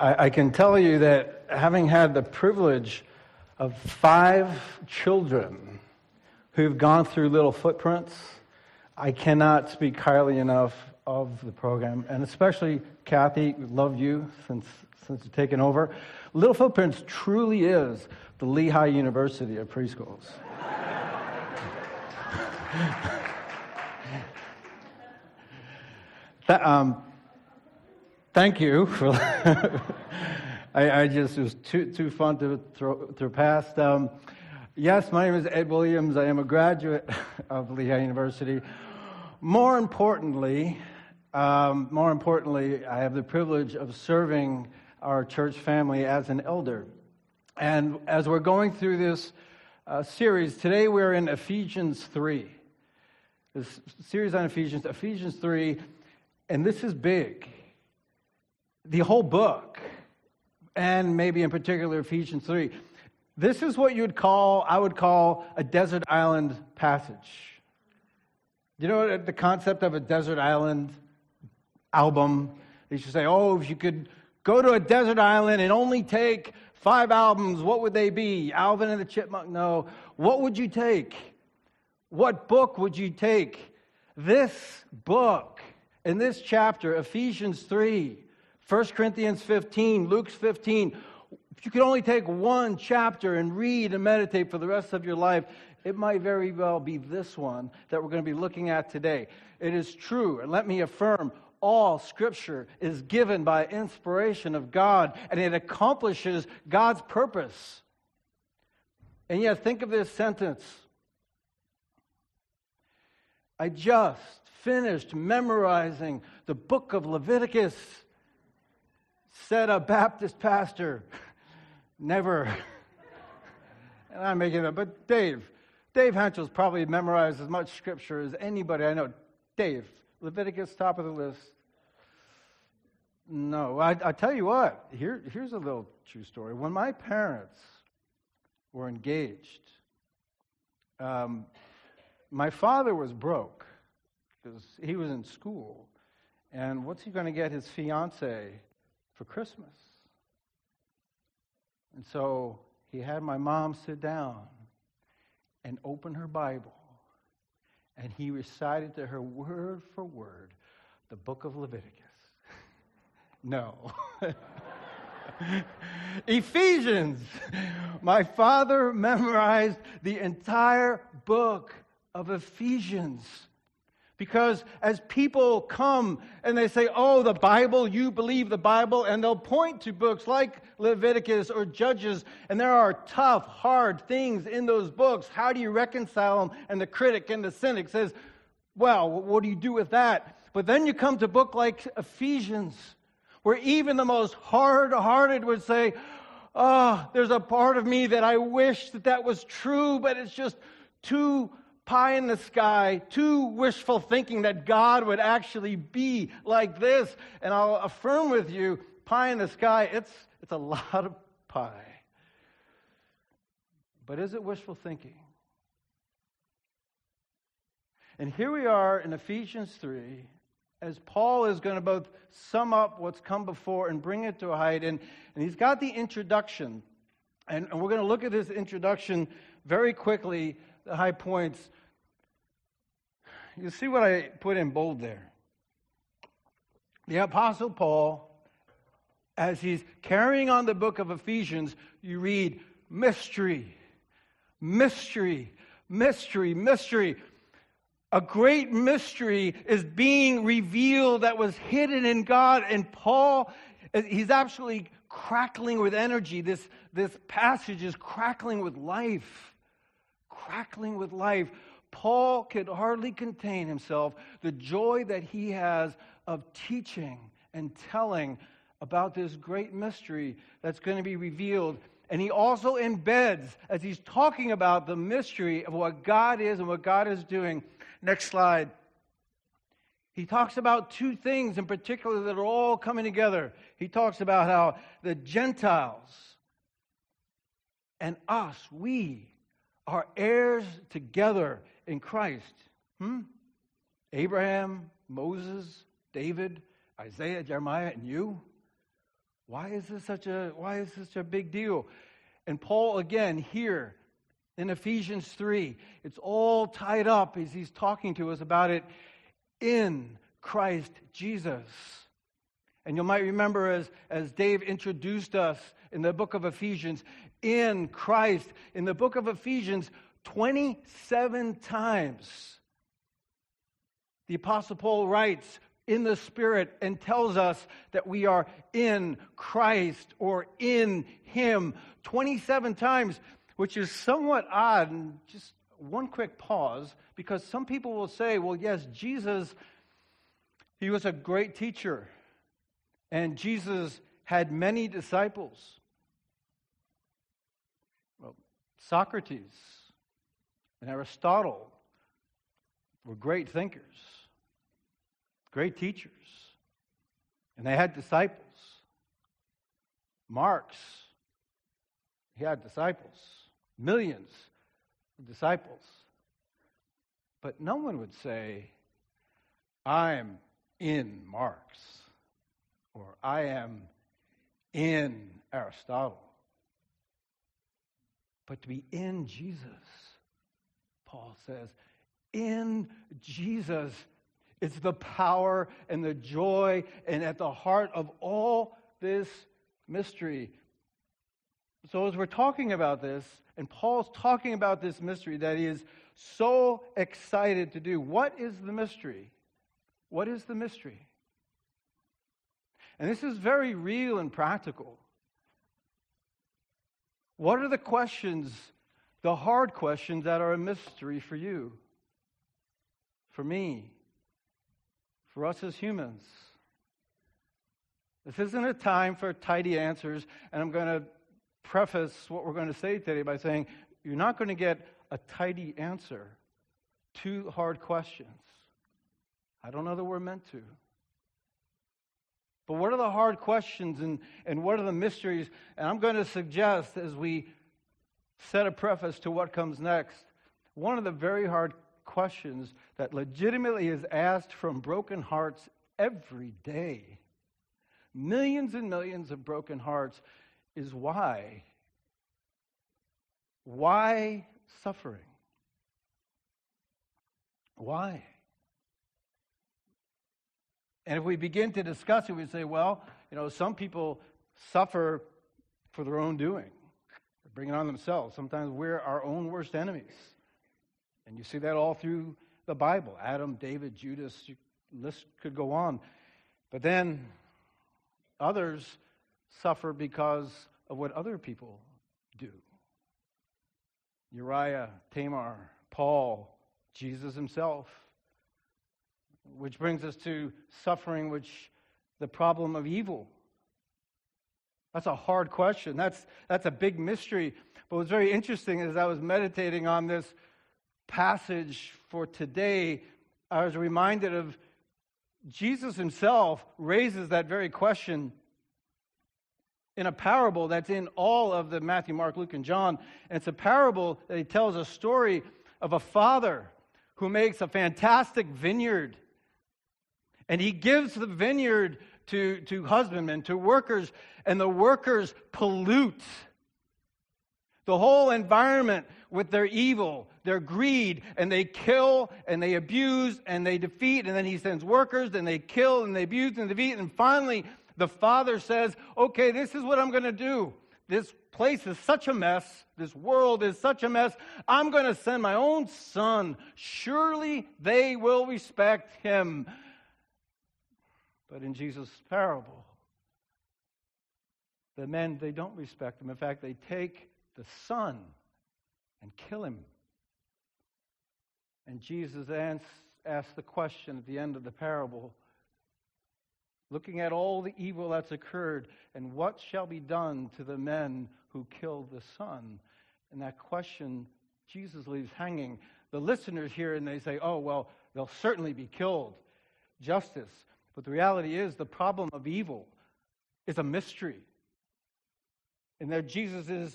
I, I, can tell you that having had the privilege of five children who've gone through Little Footprints, I cannot speak highly enough of the program, and especially Kathy, love you since since you've taken over. Little Footprints truly is the Lehigh University of preschools. that, um, thank you for. I, I, just it was too too fun to throw, throw past. Um, yes, my name is Ed Williams. I am a graduate of Lehigh University. More importantly, um, more importantly, I have the privilege of serving our church family as an elder. And as we're going through this uh, series, today we're in Ephesians 3. This series on Ephesians, Ephesians 3, and this is big. The whole book, and maybe in particular Ephesians 3. This is what you'd call, I would call, a desert island passage. You know the concept of a desert island album? They should say, oh, if you could go to a desert island and only take five albums, what would they be? Alvin and the Chipmunk? No. What would you take? What book would you take? This book in this chapter, Ephesians 3, 1 Corinthians 15, Luke's 15. If you could only take one chapter and read and meditate for the rest of your life, it might very well be this one that we're going to be looking at today. It is true, and let me affirm all scripture is given by inspiration of God and it accomplishes God's purpose. And yet, think of this sentence I just finished memorizing the book of Leviticus, said a Baptist pastor. Never. and I'm making that, but Dave, Dave Henschel's probably memorized as much scripture as anybody I know. Dave, Leviticus, top of the list. No, I, I tell you what, here, here's a little true story. When my parents were engaged, um, my father was broke because he was in school. And what's he going to get his fiance for Christmas? And so he had my mom sit down and open her Bible and he recited to her word for word the book of Leviticus. no. Ephesians. My father memorized the entire book of Ephesians. Because as people come and they say, Oh, the Bible, you believe the Bible, and they'll point to books like Leviticus or Judges, and there are tough, hard things in those books. How do you reconcile them? And the critic and the cynic says, Well, what do you do with that? But then you come to a book like Ephesians, where even the most hard hearted would say, Oh, there's a part of me that I wish that that was true, but it's just too pie in the sky, too wishful thinking that God would actually be like this. And I'll affirm with you, pie in the sky, it's, it's a lot of pie. But is it wishful thinking? And here we are in Ephesians 3, as Paul is going to both sum up what's come before and bring it to a height. And, and he's got the introduction. And, and we're going to look at this introduction very quickly, the high points. You see what I put in bold there? The Apostle Paul, as he's carrying on the book of Ephesians, you read mystery, mystery, mystery, mystery. A great mystery is being revealed that was hidden in God. And Paul, he's absolutely crackling with energy. This, this passage is crackling with life. Crackling with life. Paul could hardly contain himself, the joy that he has of teaching and telling about this great mystery that's going to be revealed. And he also embeds, as he's talking about the mystery of what God is and what God is doing. Next slide. He talks about two things in particular that are all coming together. He talks about how the Gentiles and us, we, are heirs together in Christ. Hmm? Abraham, Moses, David, Isaiah, Jeremiah, and you? Why is this such a why is this such a big deal? And Paul again here in Ephesians 3, it's all tied up as he's talking to us about it in Christ Jesus. And you might remember as, as Dave introduced us in the book of Ephesians, in Christ, in the book of Ephesians, 27 times the Apostle Paul writes in the Spirit and tells us that we are in Christ or in Him 27 times, which is somewhat odd. And just one quick pause, because some people will say, well, yes, Jesus, He was a great teacher, and Jesus had many disciples. Well, Socrates and Aristotle were great thinkers great teachers, and they had disciples. Marx, he had disciples, millions of disciples. But no one would say, I'm in Marx, or I am in Aristotle. But to be in Jesus, Paul says, in Jesus it's the power and the joy and at the heart of all this mystery. So, as we're talking about this, and Paul's talking about this mystery that he is so excited to do, what is the mystery? What is the mystery? And this is very real and practical. What are the questions, the hard questions that are a mystery for you, for me, for us as humans. This isn't a time for tidy answers, and I'm going to preface what we're going to say today by saying you're not going to get a tidy answer to hard questions. I don't know that we're meant to. But what are the hard questions and, and what are the mysteries? And I'm going to suggest as we set a preface to what comes next, one of the very hard questions that legitimately is asked from broken hearts every day. Millions and millions of broken hearts is why? Why suffering? Why? And if we begin to discuss it, we say, well, you know, some people suffer for their own doing. They're bringing on themselves. Sometimes we're our own worst enemies. And you see that all through the Bible Adam, David, Judas, list could go on. But then others suffer because of what other people do. Uriah, Tamar, Paul, Jesus himself. Which brings us to suffering, which the problem of evil. That's a hard question. That's, that's a big mystery. But what's very interesting is I was meditating on this passage for today, I was reminded of Jesus himself raises that very question in a parable that's in all of the Matthew, Mark, Luke, and John. And it's a parable that he tells a story of a father who makes a fantastic vineyard. And he gives the vineyard to, to husbandmen, to workers, and the workers pollute the whole environment with their evil, their greed, and they kill and they abuse and they defeat, and then he sends workers and they kill and they abuse and defeat, and finally the father says, Okay, this is what I'm going to do. This place is such a mess. This world is such a mess. I'm going to send my own son. Surely they will respect him. But in Jesus' parable, the men, they don't respect him. In fact, they take the son and kill him. And Jesus asks the question at the end of the parable, looking at all the evil that's occurred, and what shall be done to the men who killed the son? And that question Jesus leaves hanging. The listeners hear and they say, oh, well, they'll certainly be killed. Justice. But the reality is, the problem of evil is a mystery. And that Jesus is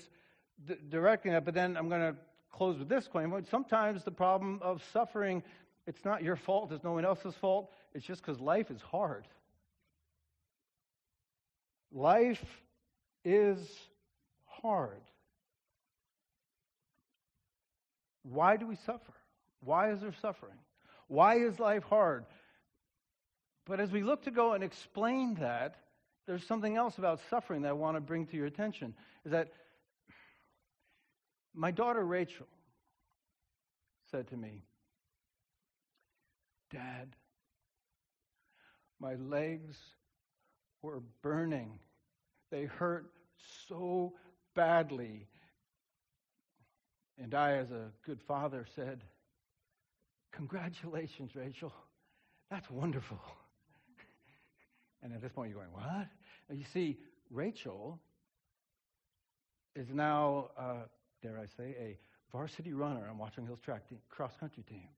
d- directing that. But then I'm going to close with this claim. Sometimes the problem of suffering, it's not your fault, it's no one else's fault. It's just because life is hard. Life is hard. Why do we suffer? Why is there suffering? Why is life hard? But as we look to go and explain that, there's something else about suffering that I want to bring to your attention. Is that my daughter Rachel said to me, Dad, my legs were burning. They hurt so badly. And I, as a good father, said, Congratulations, Rachel. That's wonderful. And at this point, you're going, What? you see, Rachel is now, uh, dare I say, a varsity runner on Watchung Hills track team, cross country team.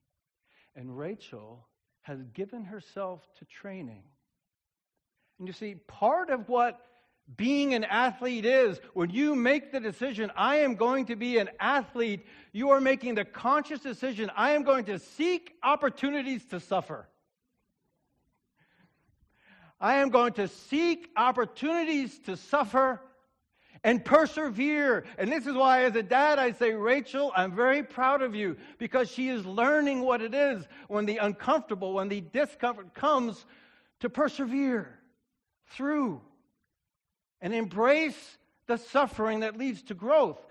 And Rachel has given herself to training. And you see, part of what being an athlete is when you make the decision, I am going to be an athlete, you are making the conscious decision, I am going to seek opportunities to suffer. I am going to seek opportunities to suffer and persevere. And this is why, as a dad, I say, Rachel, I'm very proud of you because she is learning what it is when the uncomfortable, when the discomfort comes to persevere through and embrace the suffering that leads to growth.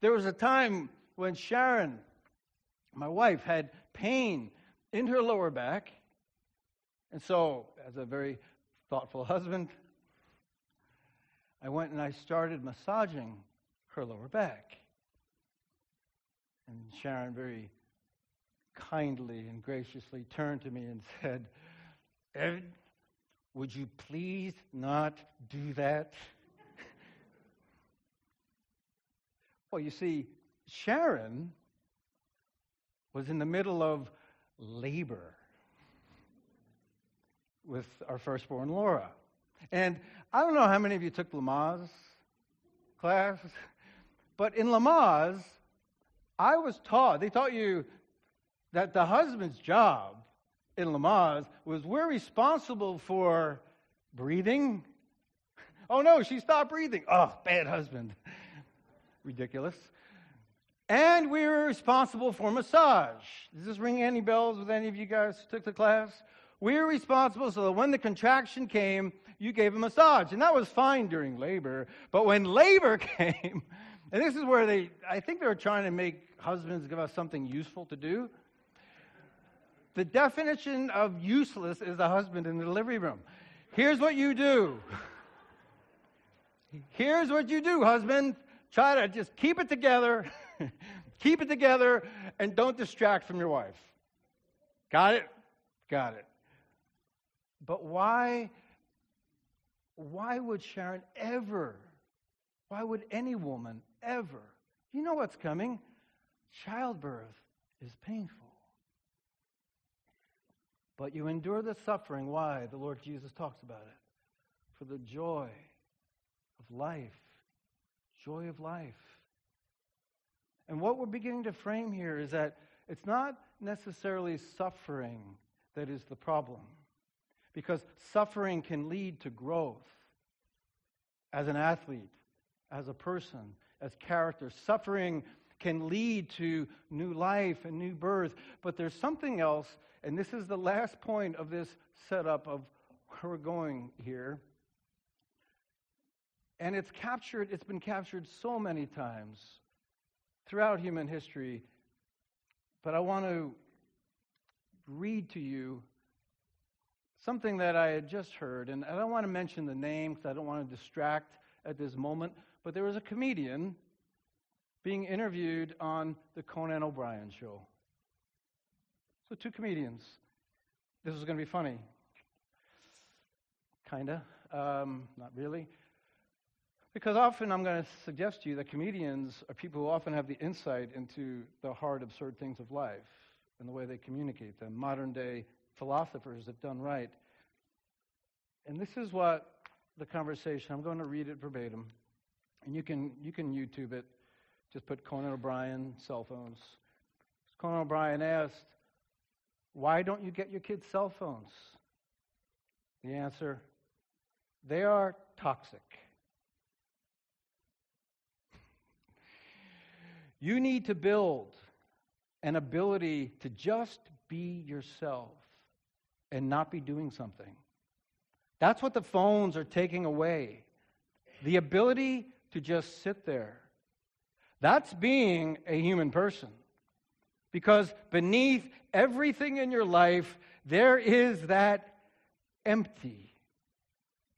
There was a time when Sharon, my wife, had pain in her lower back. And so, as a very thoughtful husband, I went and I started massaging her lower back. And Sharon very kindly and graciously turned to me and said, Ed, would you please not do that? well, you see, Sharon was in the middle of labor with our firstborn Laura. And I don't know how many of you took Lamaze class, but in Lamaze, I was taught, they taught you that the husband's job in Lamaze was we're responsible for breathing. Oh no, she stopped breathing. Oh, bad husband. Ridiculous. And we were responsible for massage. Does this ring any bells with any of you guys who took the class? We were responsible so that when the contraction came, you gave a massage. And that was fine during labor. But when labor came, and this is where they, I think they were trying to make husbands give us something useful to do. The definition of useless is the husband in the delivery room. Here's what you do. Here's what you do, husband. Try to just keep it together, keep it together, and don't distract from your wife. Got it? Got it. But why, why would Sharon ever, why would any woman ever, you know what's coming? Childbirth is painful. But you endure the suffering. Why? The Lord Jesus talks about it. For the joy of life. Joy of life. And what we're beginning to frame here is that it's not necessarily suffering that is the problem because suffering can lead to growth as an athlete, as a person, as character. Suffering can lead to new life and new birth, but there's something else, and this is the last point of this setup of where we're going here. And it's captured, it's been captured so many times throughout human history. But I want to read to you something that I had just heard, and I don't want to mention the name because I don't want to distract at this moment, but there was a comedian being interviewed on the Conan O'Brien show. So, two comedians. This is going to be funny. Kinda. Um, not really. Because often I'm going to suggest to you that comedians are people who often have the insight into the hard, absurd things of life and the way they communicate them. Modern day philosophers have done right. And this is what the conversation, I'm going to read it verbatim, and you can, you can YouTube it. Just put Conan O'Brien cell phones. Conan O'Brien asked, Why don't you get your kids cell phones? The answer, they are toxic. You need to build an ability to just be yourself and not be doing something. That's what the phones are taking away the ability to just sit there. That's being a human person. Because beneath everything in your life, there is that empty,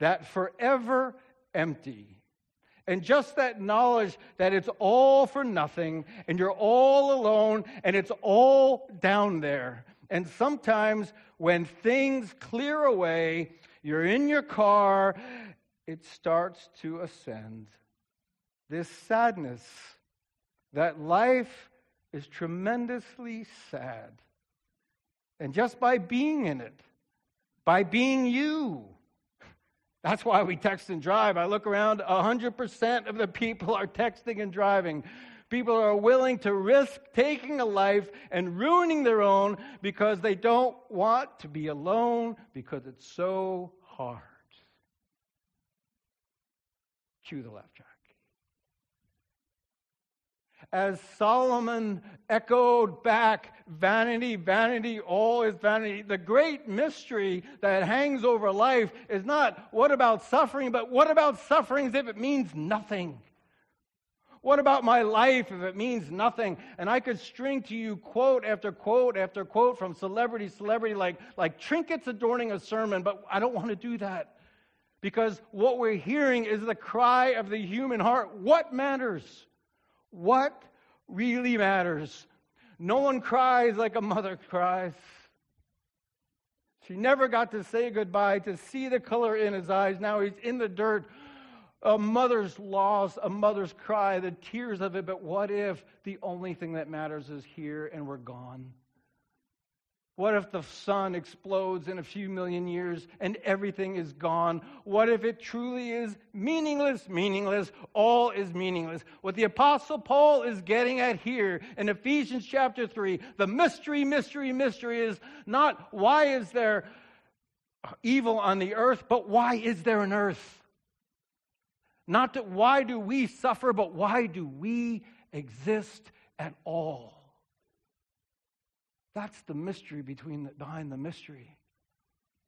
that forever empty. And just that knowledge that it's all for nothing and you're all alone and it's all down there. And sometimes when things clear away, you're in your car, it starts to ascend. This sadness that life is tremendously sad. And just by being in it, by being you, that's why we text and drive. I look around, 100% of the people are texting and driving. People are willing to risk taking a life and ruining their own because they don't want to be alone because it's so hard. Cue the laugh track as Solomon echoed back, vanity, vanity, all is vanity. The great mystery that hangs over life is not what about suffering, but what about sufferings if it means nothing? What about my life if it means nothing? And I could string to you quote after quote after quote from celebrity, celebrity, like, like trinkets adorning a sermon, but I don't want to do that. Because what we're hearing is the cry of the human heart. What matters? What really matters? No one cries like a mother cries. She never got to say goodbye, to see the color in his eyes. Now he's in the dirt. A mother's loss, a mother's cry, the tears of it. But what if the only thing that matters is here and we're gone? What if the sun explodes in a few million years and everything is gone? What if it truly is meaningless? Meaningless. All is meaningless. What the Apostle Paul is getting at here in Ephesians chapter 3, the mystery, mystery, mystery is not why is there evil on the earth, but why is there an earth? Not that why do we suffer, but why do we exist at all? That's the mystery between the, behind the mystery.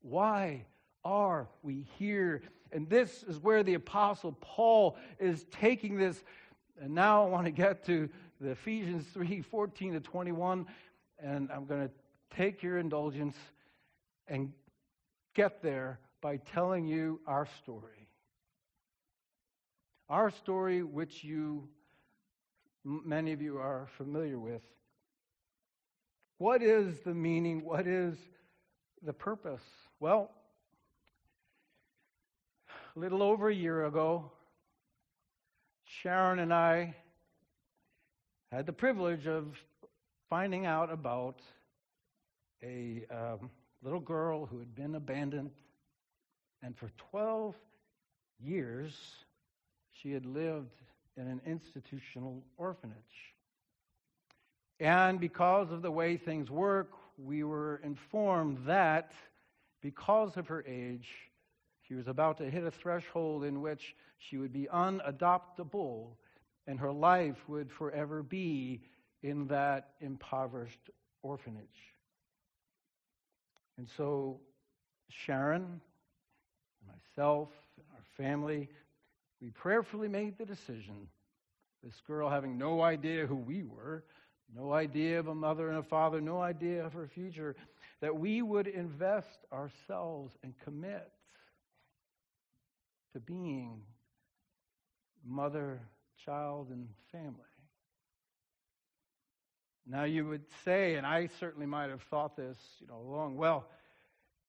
Why are we here? And this is where the Apostle Paul is taking this. And now I want to get to the Ephesians 3 14 to 21. And I'm going to take your indulgence and get there by telling you our story. Our story, which you, many of you are familiar with. What is the meaning? What is the purpose? Well, a little over a year ago, Sharon and I had the privilege of finding out about a um, little girl who had been abandoned, and for 12 years she had lived in an institutional orphanage. And because of the way things work, we were informed that because of her age, she was about to hit a threshold in which she would be unadoptable and her life would forever be in that impoverished orphanage. And so Sharon, myself, and our family, we prayerfully made the decision, this girl having no idea who we were, no idea of a mother and a father, no idea of her future, that we would invest ourselves and commit to being mother, child, and family. Now you would say, and I certainly might have thought this, you know, long well,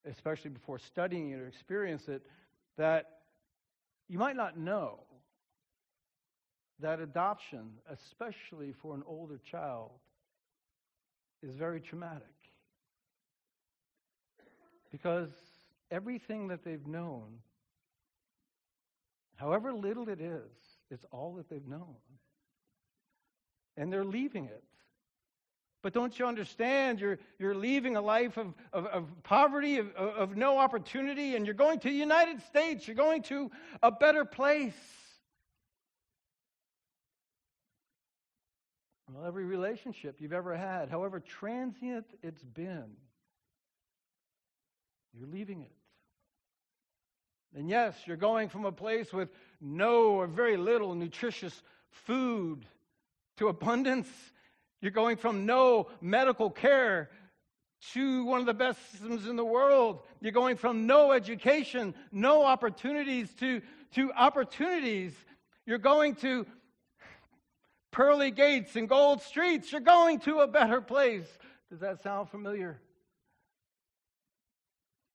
especially before studying it or experiencing it, that you might not know that adoption, especially for an older child, is very traumatic. Because everything that they've known, however little it is, it's all that they've known. And they're leaving it. But don't you understand? You're, you're leaving a life of, of, of poverty, of, of no opportunity, and you're going to the United States. You're going to a better place. Well, every relationship you've ever had, however transient it's been, you're leaving it. And yes, you're going from a place with no or very little nutritious food to abundance. You're going from no medical care to one of the best systems in the world. You're going from no education, no opportunities to, to opportunities. You're going to pearly gates and gold streets. You're going to a better place. Does that sound familiar?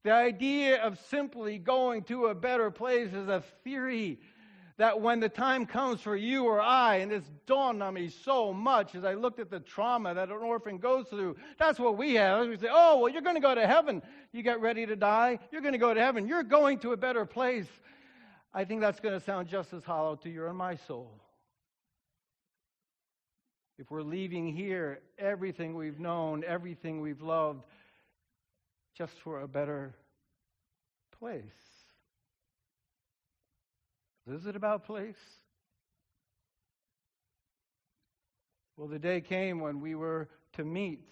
The idea of simply going to a better place is a theory that when the time comes for you or I, and it's dawned on me so much as I looked at the trauma that an orphan goes through, that's what we have. We say, oh, well, you're going to go to heaven. You get ready to die, you're going to go to heaven. You're going to a better place. I think that's going to sound just as hollow to your and my soul. If we're leaving here everything we've known, everything we've loved, just for a better place. Is it about place? Well, the day came when we were to meet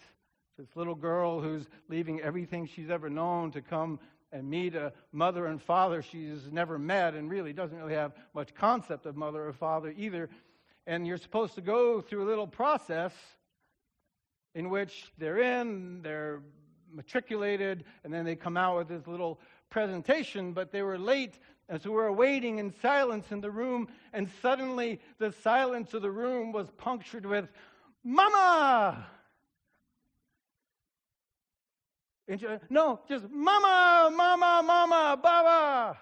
this little girl who's leaving everything she's ever known to come and meet a mother and father she's never met and really doesn't really have much concept of mother or father either. And you're supposed to go through a little process in which they're in, they're matriculated, and then they come out with this little presentation, but they were late, so we were waiting in silence in the room, and suddenly the silence of the room was punctured with, Mama! No, just Mama, Mama, Mama, Baba!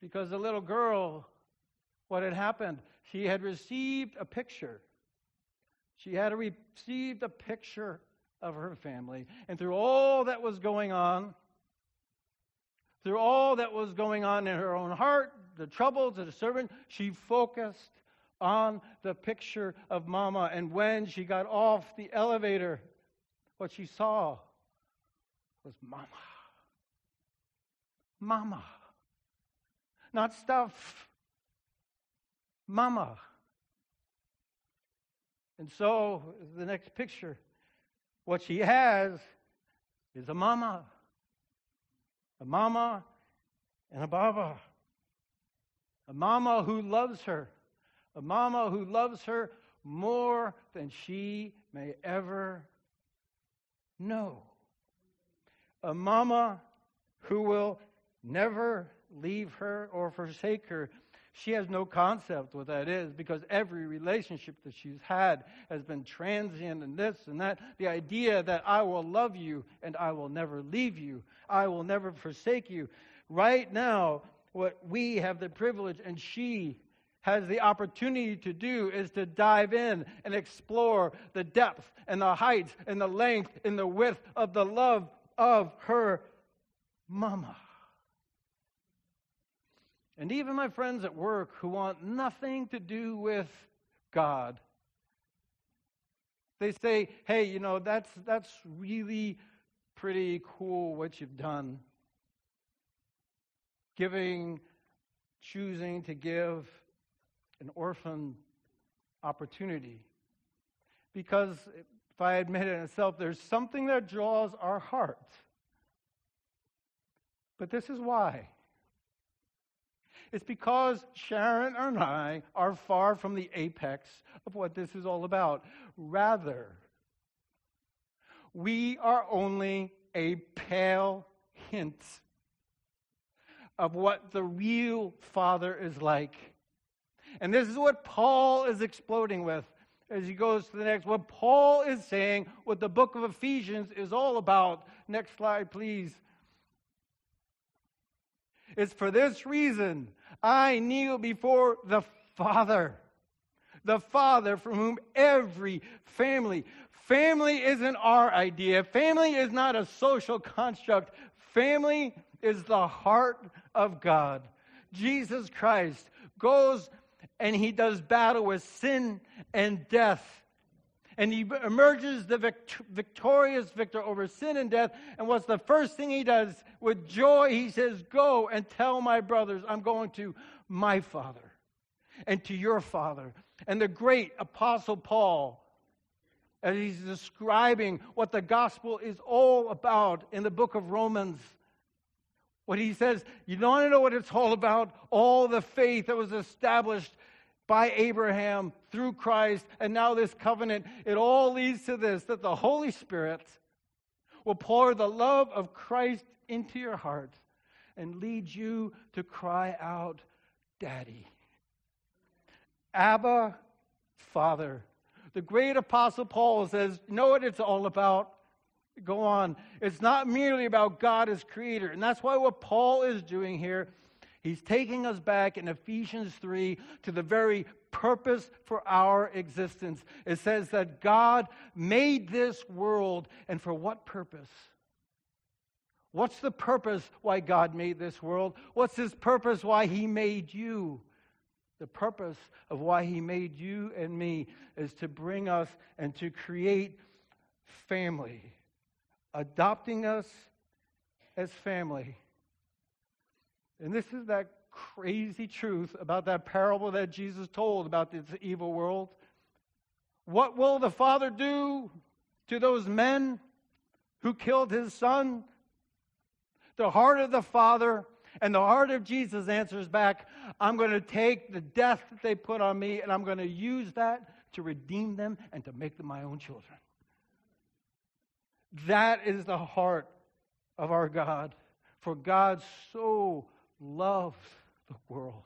Because the little girl, what had happened? She had received a picture. She had received a picture of her family. And through all that was going on, through all that was going on in her own heart, the troubles of the servant, she focused on the picture of Mama. And when she got off the elevator, what she saw was Mama. Mama. Not stuff. Mama. And so, the next picture what she has is a mama, a mama and a baba, a mama who loves her, a mama who loves her more than she may ever know, a mama who will never leave her or forsake her she has no concept what that is because every relationship that she's had has been transient and this and that. The idea that I will love you and I will never leave you, I will never forsake you. Right now, what we have the privilege and she has the opportunity to do is to dive in and explore the depth and the heights and the length and the width of the love of her mama. And even my friends at work who want nothing to do with God, they say, hey, you know, that's, that's really pretty cool what you've done. Giving, choosing to give an orphan opportunity. Because if I admit it myself, there's something that draws our heart. But this is why. It's because Sharon and I are far from the apex of what this is all about. Rather, we are only a pale hint of what the real Father is like. And this is what Paul is exploding with as he goes to the next. What Paul is saying, what the book of Ephesians is all about. Next slide, please. It's for this reason I kneel before the Father. The Father from whom every family, family isn't our idea. Family is not a social construct. Family is the heart of God. Jesus Christ goes and he does battle with sin and death. And he emerges the vict- victorious victor over sin and death. And what's the first thing he does? With joy, he says, Go and tell my brothers, I'm going to my Father and to your Father. And the great Apostle Paul, as he's describing what the gospel is all about in the book of Romans, what he says, you don't want to know what it's all about? All the faith that was established by Abraham through Christ, and now this covenant, it all leads to this that the Holy Spirit will pour the love of Christ into your heart and lead you to cry out, Daddy. Abba, Father. The great apostle Paul says, know what it's all about? Go on. It's not merely about God as creator. And that's why what Paul is doing here, he's taking us back in Ephesians 3 to the very purpose for our existence. It says that God made this world, and for what purpose? What's the purpose why God made this world? What's his purpose why he made you? The purpose of why he made you and me is to bring us and to create family, adopting us as family. And this is that crazy truth about that parable that Jesus told about this evil world. What will the Father do to those men who killed his son? The heart of the Father and the heart of Jesus answers back, I'm going to take the death that they put on me and I'm going to use that to redeem them and to make them my own children. That is the heart of our God. For God so loved the world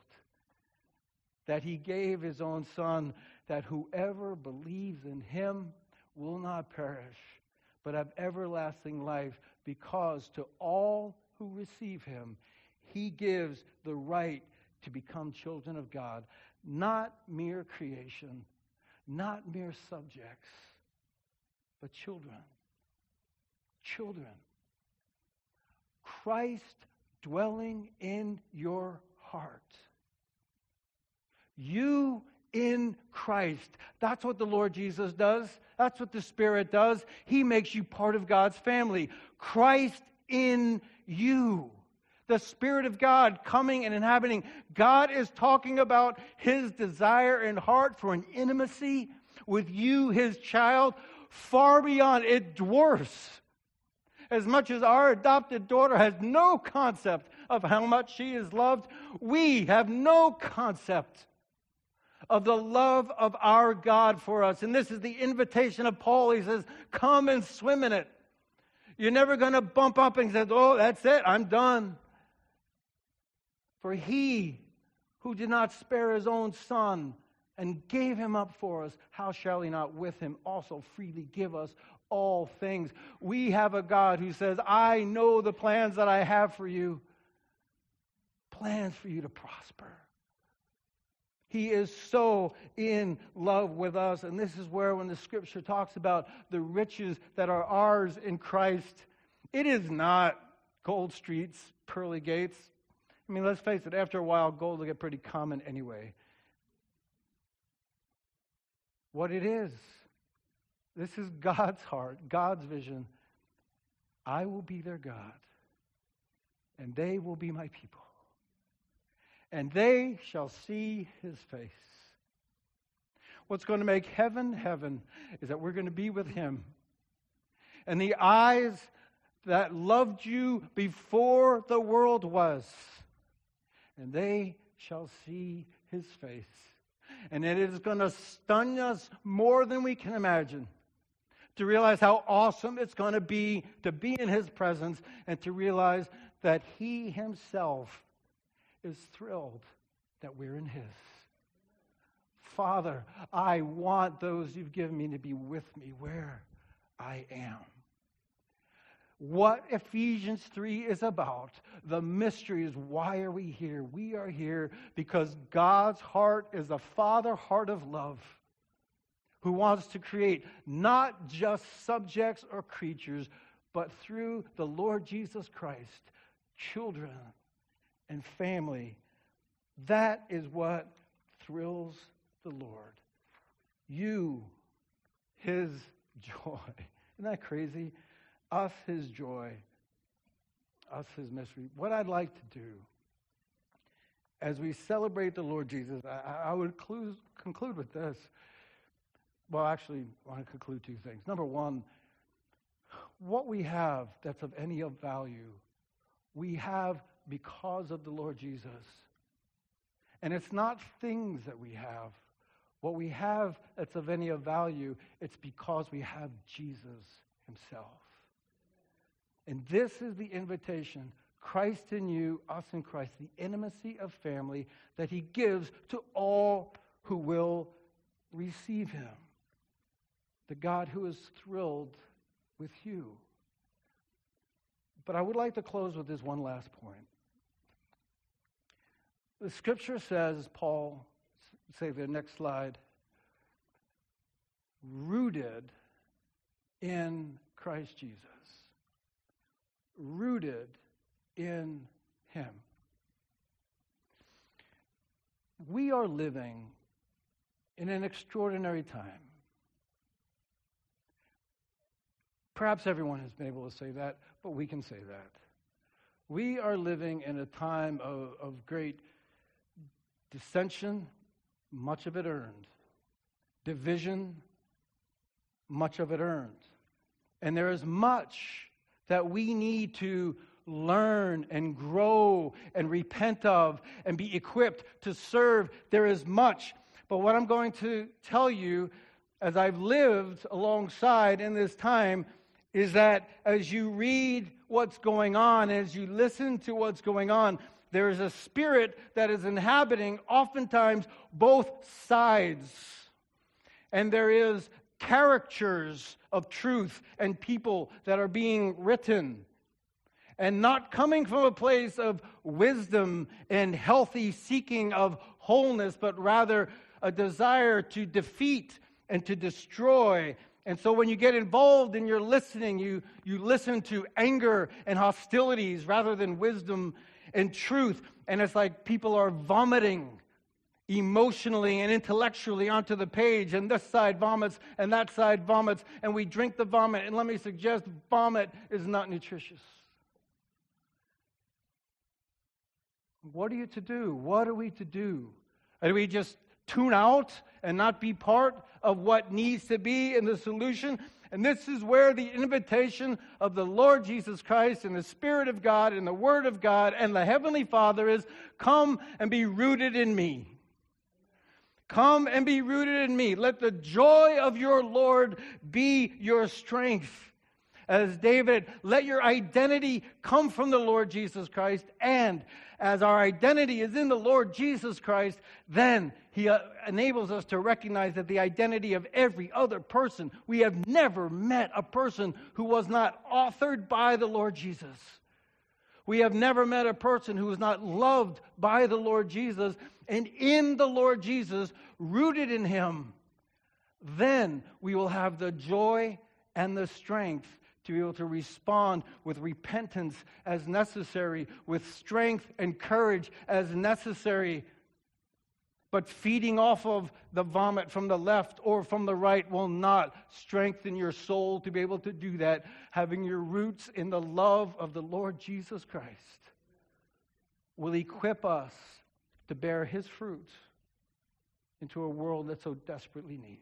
that he gave his own Son, that whoever believes in him will not perish, but have everlasting life, because to all who receive him, he gives the right to become children of God, not mere creation, not mere subjects, but children. Children. Christ dwelling in your heart. You in Christ. That's what the Lord Jesus does. That's what the Spirit does. He makes you part of God's family. Christ in you the Spirit of God coming and inhabiting. God is talking about His desire and heart for an intimacy with you, His child, far beyond. It dwarfs as much as our adopted daughter has no concept of how much she is loved, we have no concept of the love of our God for us. And this is the invitation of Paul. He says, Come and swim in it. You're never going to bump up and say, Oh, that's it, I'm done. For he who did not spare his own son and gave him up for us, how shall he not with him also freely give us all things? We have a God who says, I know the plans that I have for you plans for you to prosper. He is so in love with us. And this is where, when the scripture talks about the riches that are ours in Christ, it is not gold streets, pearly gates. I mean, let's face it, after a while, gold will get pretty common anyway. What it is, this is God's heart, God's vision. I will be their God, and they will be my people. And they shall see his face. What's going to make heaven heaven is that we're going to be with him. And the eyes that loved you before the world was and they shall see his face. And it is going to stun us more than we can imagine to realize how awesome it's going to be to be in his presence and to realize that he himself is thrilled that we're in his. Father, I want those you've given me to be with me where I am what Ephesians 3 is about. The mystery is why are we here? We are here because God's heart is a father heart of love who wants to create not just subjects or creatures, but through the Lord Jesus Christ, children and family. That is what thrills the Lord. You his joy. Isn't that crazy? Us his joy, us his mystery. What I'd like to do as we celebrate the Lord Jesus, I, I would clue, conclude with this. Well, actually, I want to conclude two things. Number one, what we have that's of any of value, we have because of the Lord Jesus. And it's not things that we have. What we have that's of any of value, it's because we have Jesus himself. And this is the invitation Christ in you, us in Christ, the intimacy of family that he gives to all who will receive him. The God who is thrilled with you. But I would like to close with this one last point. The scripture says, Paul, say the next slide, rooted in Christ Jesus. Rooted in Him. We are living in an extraordinary time. Perhaps everyone has been able to say that, but we can say that. We are living in a time of, of great dissension, much of it earned, division, much of it earned. And there is much that we need to learn and grow and repent of and be equipped to serve. There is much. But what I'm going to tell you as I've lived alongside in this time is that as you read what's going on, as you listen to what's going on, there is a spirit that is inhabiting oftentimes both sides. And there is caricatures of truth and people that are being written. And not coming from a place of wisdom and healthy seeking of wholeness, but rather a desire to defeat and to destroy and so when you get involved in your listening, you, you listen to anger and hostilities rather than wisdom and truth. And it's like people are vomiting emotionally and intellectually onto the page, and this side vomits and that side vomits, and we drink the vomit. And let me suggest vomit is not nutritious. What are you to do? What are we to do? Are we just tune out and not be part of what needs to be in the solution. And this is where the invitation of the Lord Jesus Christ and the Spirit of God and the Word of God and the Heavenly Father is come and be rooted in me. Come and be rooted in me. Let the joy of your Lord be your strength. As David, let your identity come from the Lord Jesus Christ. And as our identity is in the Lord Jesus Christ, then he uh, enables us to recognize that the identity of every other person, we have never met a person who was not authored by the Lord Jesus. We have never met a person who was not loved by the Lord Jesus and in the Lord Jesus, rooted in him. Then we will have the joy and the strength to be able to respond with repentance as necessary, with strength and courage as necessary but feeding off of the vomit from the left or from the right will not strengthen your soul to be able to do that. Having your roots in the love of the Lord Jesus Christ will equip us to bear his fruit into a world that so desperately needs.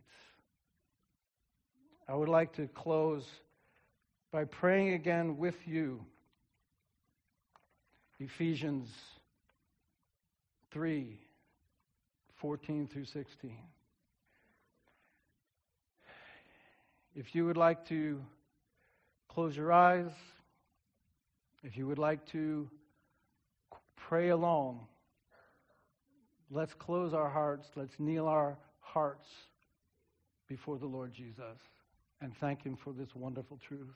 I would like to close by praying again with you. Ephesians 3 14 through 16. If you would like to close your eyes, if you would like to pray along, let's close our hearts, let's kneel our hearts before the Lord Jesus and thank Him for this wonderful truth.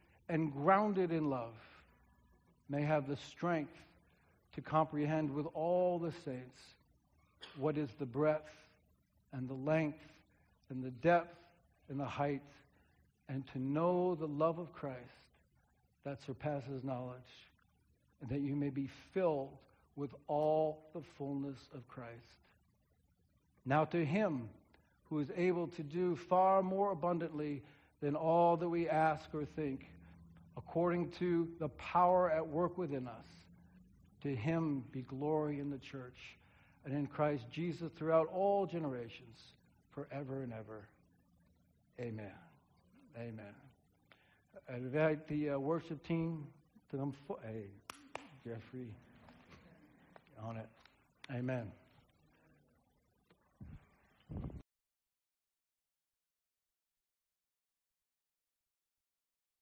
and grounded in love, may have the strength to comprehend with all the saints what is the breadth and the length and the depth and the height, and to know the love of Christ that surpasses knowledge, and that you may be filled with all the fullness of Christ. Now to him who is able to do far more abundantly than all that we ask or think, according to the power at work within us. To him be glory in the church and in Christ Jesus throughout all generations, forever and ever. Amen. Amen. I invite the uh, worship team to come forward. Hey, Jeffrey, on it. Amen.